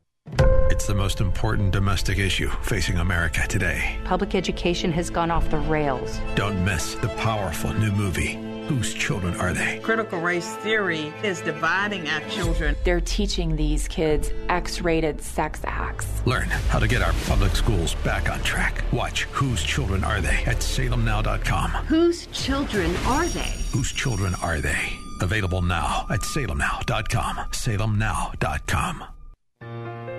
It's the most important domestic issue facing America today. Public education has gone off the rails. Don't miss the powerful new movie. Whose children are they? Critical race theory is dividing our children. They're teaching these kids X rated sex acts. Learn how to get our public schools back on track. Watch Whose Children Are They at salemnow.com. Whose children are they? Whose children are they? Available now at salemnow.com. Salemnow.com.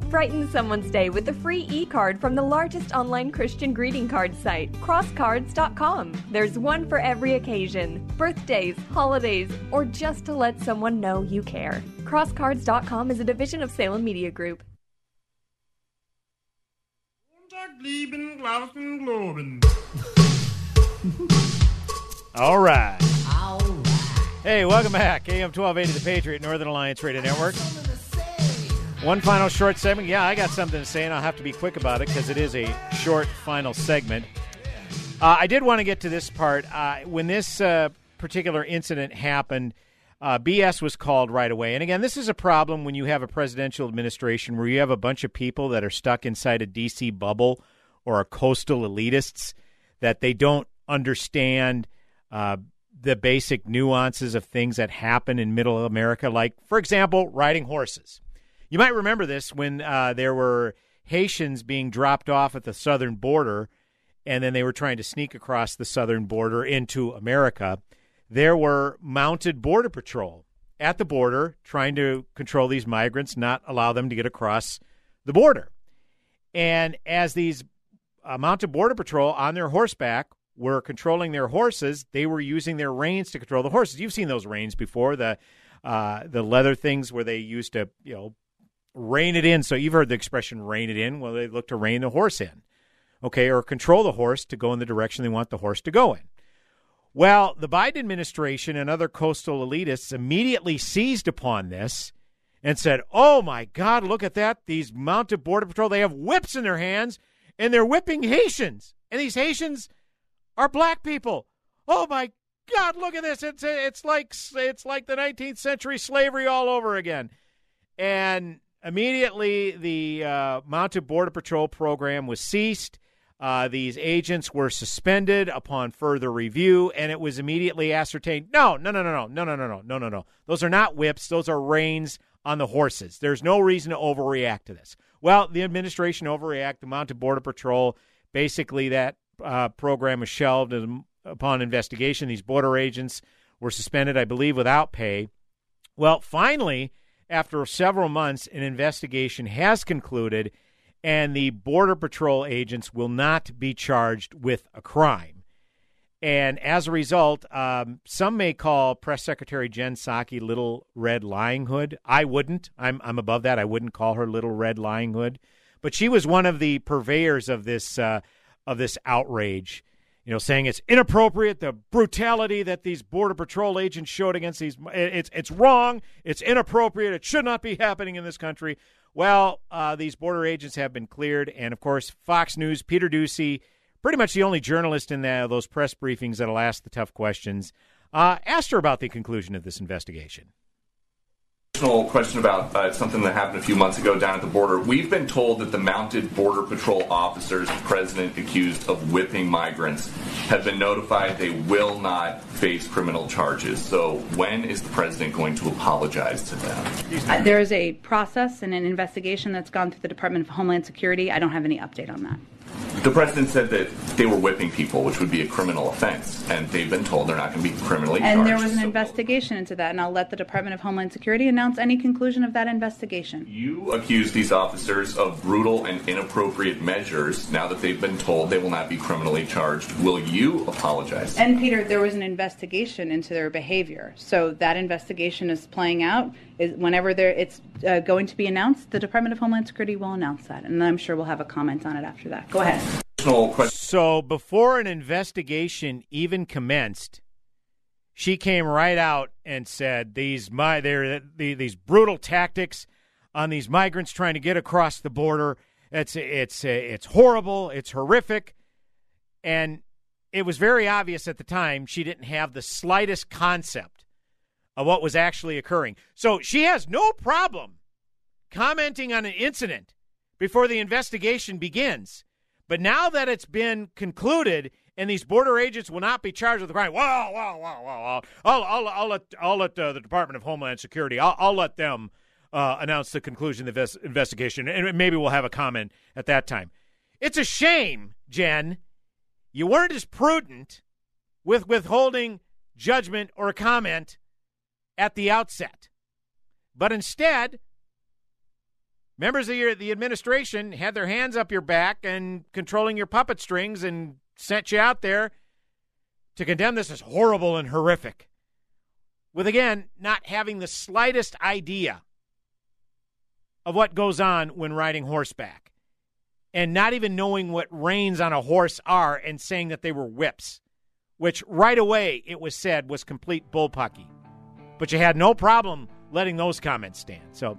Brighten someone's day with a free e card from the largest online Christian greeting card site, crosscards.com. There's one for every occasion birthdays, holidays, or just to let someone know you care. Crosscards.com is a division of Salem Media Group. All right. Hey, welcome back. AM 1280, The Patriot, Northern Alliance Radio Network. One final short segment. Yeah, I got something to say, and I'll have to be quick about it because it is a short final segment. Uh, I did want to get to this part. Uh, when this uh, particular incident happened, uh, BS was called right away. And again, this is a problem when you have a presidential administration where you have a bunch of people that are stuck inside a DC bubble or are coastal elitists that they don't understand uh, the basic nuances of things that happen in middle America, like, for example, riding horses. You might remember this when uh, there were Haitians being dropped off at the southern border, and then they were trying to sneak across the southern border into America. There were mounted border patrol at the border trying to control these migrants, not allow them to get across the border. And as these uh, mounted border patrol on their horseback were controlling their horses, they were using their reins to control the horses. You've seen those reins before, the uh, the leather things where they used to, you know, rein it in. So you've heard the expression rein it in. Well, they look to rein the horse in, okay, or control the horse to go in the direction they want the horse to go in. Well, the Biden administration and other coastal elitists immediately seized upon this and said, Oh my God, look at that. These mounted border patrol, they have whips in their hands and they're whipping Haitians. And these Haitians are black people. Oh my God, look at this. It's it's like it's like the 19th century slavery all over again. And immediately the uh, mounted border patrol program was ceased. Uh, these agents were suspended upon further review, and it was immediately ascertained no, no, no, no, no, no, no, no, no, no, no, no. Those are not whips. Those are reins on the horses. There's no reason to overreact to this. Well, the administration overreacted. The mounted border patrol, basically, that uh, program was shelved and upon investigation. These border agents were suspended, I believe, without pay. Well, finally, after several months, an investigation has concluded, and the Border Patrol agents will not be charged with a crime. And as a result, um, some may call Press Secretary Jen Psaki Little Red Lying Hood. I wouldn't. I'm, I'm above that. I wouldn't call her Little Red Lying Hood. But she was one of the purveyors of this uh, of this outrage. You know, saying it's inappropriate, the brutality that these border patrol agents showed against these it's it's wrong, it's inappropriate, it should not be happening in this country. Well, uh, these border agents have been cleared, and of course, Fox News, Peter Doocy, pretty much the only journalist in the, those press briefings that'll ask the tough questions, uh, asked her about the conclusion of this investigation question about uh, something that happened a few months ago down at the border. We've been told that the mounted Border Patrol officers the president accused of whipping migrants have been notified they will not face criminal charges. So, when is the president going to apologize to them? Uh, there is a process and an investigation that's gone through the Department of Homeland Security. I don't have any update on that. The president said that they were whipping people, which would be a criminal offense, and they've been told they're not going to be criminally and charged. And there was an so investigation into that, and I'll let the Department of Homeland Security announce any conclusion of that investigation. You accuse these officers of brutal and inappropriate measures. Now that they've been told they will not be criminally charged, will you apologize? And Peter, there was an investigation into their behavior, so that investigation is playing out. Is whenever there it's uh, going to be announced, the Department of Homeland Security will announce that, and I'm sure we'll have a comment on it after that. Go ahead. So before an investigation even commenced, she came right out and said these my there these brutal tactics on these migrants trying to get across the border. It's it's it's horrible. It's horrific, and it was very obvious at the time she didn't have the slightest concept of what was actually occurring. So she has no problem commenting on an incident before the investigation begins. But now that it's been concluded and these border agents will not be charged with the crime, well, well, well, well, I'll, I'll, I'll let, I'll let uh, the Department of Homeland Security, I'll, I'll let them uh, announce the conclusion of the investigation, and maybe we'll have a comment at that time. It's a shame, Jen, you weren't as prudent with withholding judgment or comment at the outset. But instead, members of your, the administration had their hands up your back and controlling your puppet strings and sent you out there to condemn this as horrible and horrific. With, again, not having the slightest idea of what goes on when riding horseback and not even knowing what reins on a horse are and saying that they were whips, which right away it was said was complete bullpucky. But you had no problem letting those comments stand. So,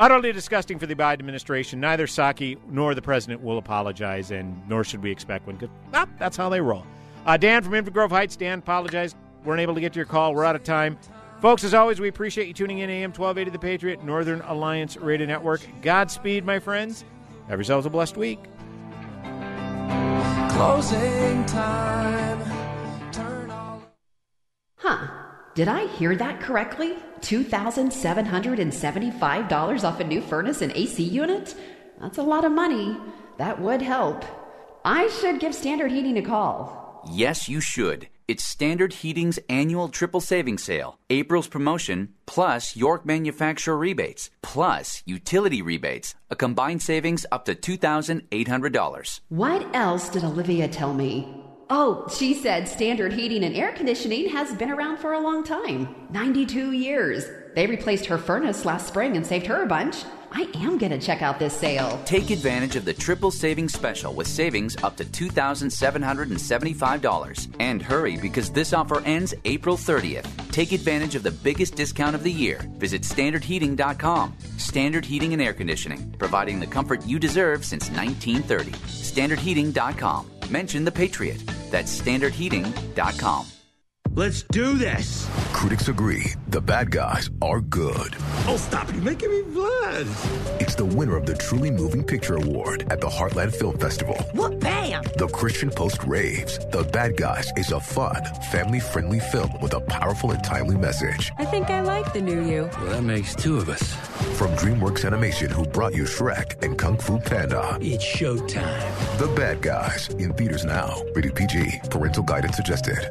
Utterly disgusting for the Biden administration. Neither Psaki nor the president will apologize, and nor should we expect one. Because ah, that's how they roll. Uh, Dan from Inver Grove Heights. Dan, apologize. Weren't able to get to your call. We're out of time. Folks, as always, we appreciate you tuning in AM 1280 The Patriot, Northern Alliance Radio Network. Godspeed, my friends. Have yourselves a blessed week. Closing time. Huh. Did I hear that correctly? $2,775 off a new furnace and AC unit? That's a lot of money. That would help. I should give Standard Heating a call. Yes, you should. It's Standard Heating's annual triple savings sale. April's promotion, plus York manufacturer rebates, plus utility rebates. A combined savings up to $2,800. What else did Olivia tell me? Oh, she said standard heating and air conditioning has been around for a long time 92 years. They replaced her furnace last spring and saved her a bunch. I am going to check out this sale. Take advantage of the triple savings special with savings up to $2,775. And hurry because this offer ends April 30th. Take advantage of the biggest discount of the year. Visit standardheating.com. Standard Heating and Air Conditioning, providing the comfort you deserve since 1930. Standardheating.com. Mention the Patriot. That's standardheating.com. Let's do this. Critics agree the bad guys are good. Oh, stop. You're making me blush. It's the winner of the Truly Moving Picture Award at the Heartland Film Festival. What bam? The Christian Post raves. The Bad Guys is a fun, family friendly film with a powerful and timely message. I think I like the new you. Well, that makes two of us. From DreamWorks Animation, who brought you Shrek and Kung Fu Panda. It's showtime. The Bad Guys in theaters now. Rated PG. Parental guidance suggested.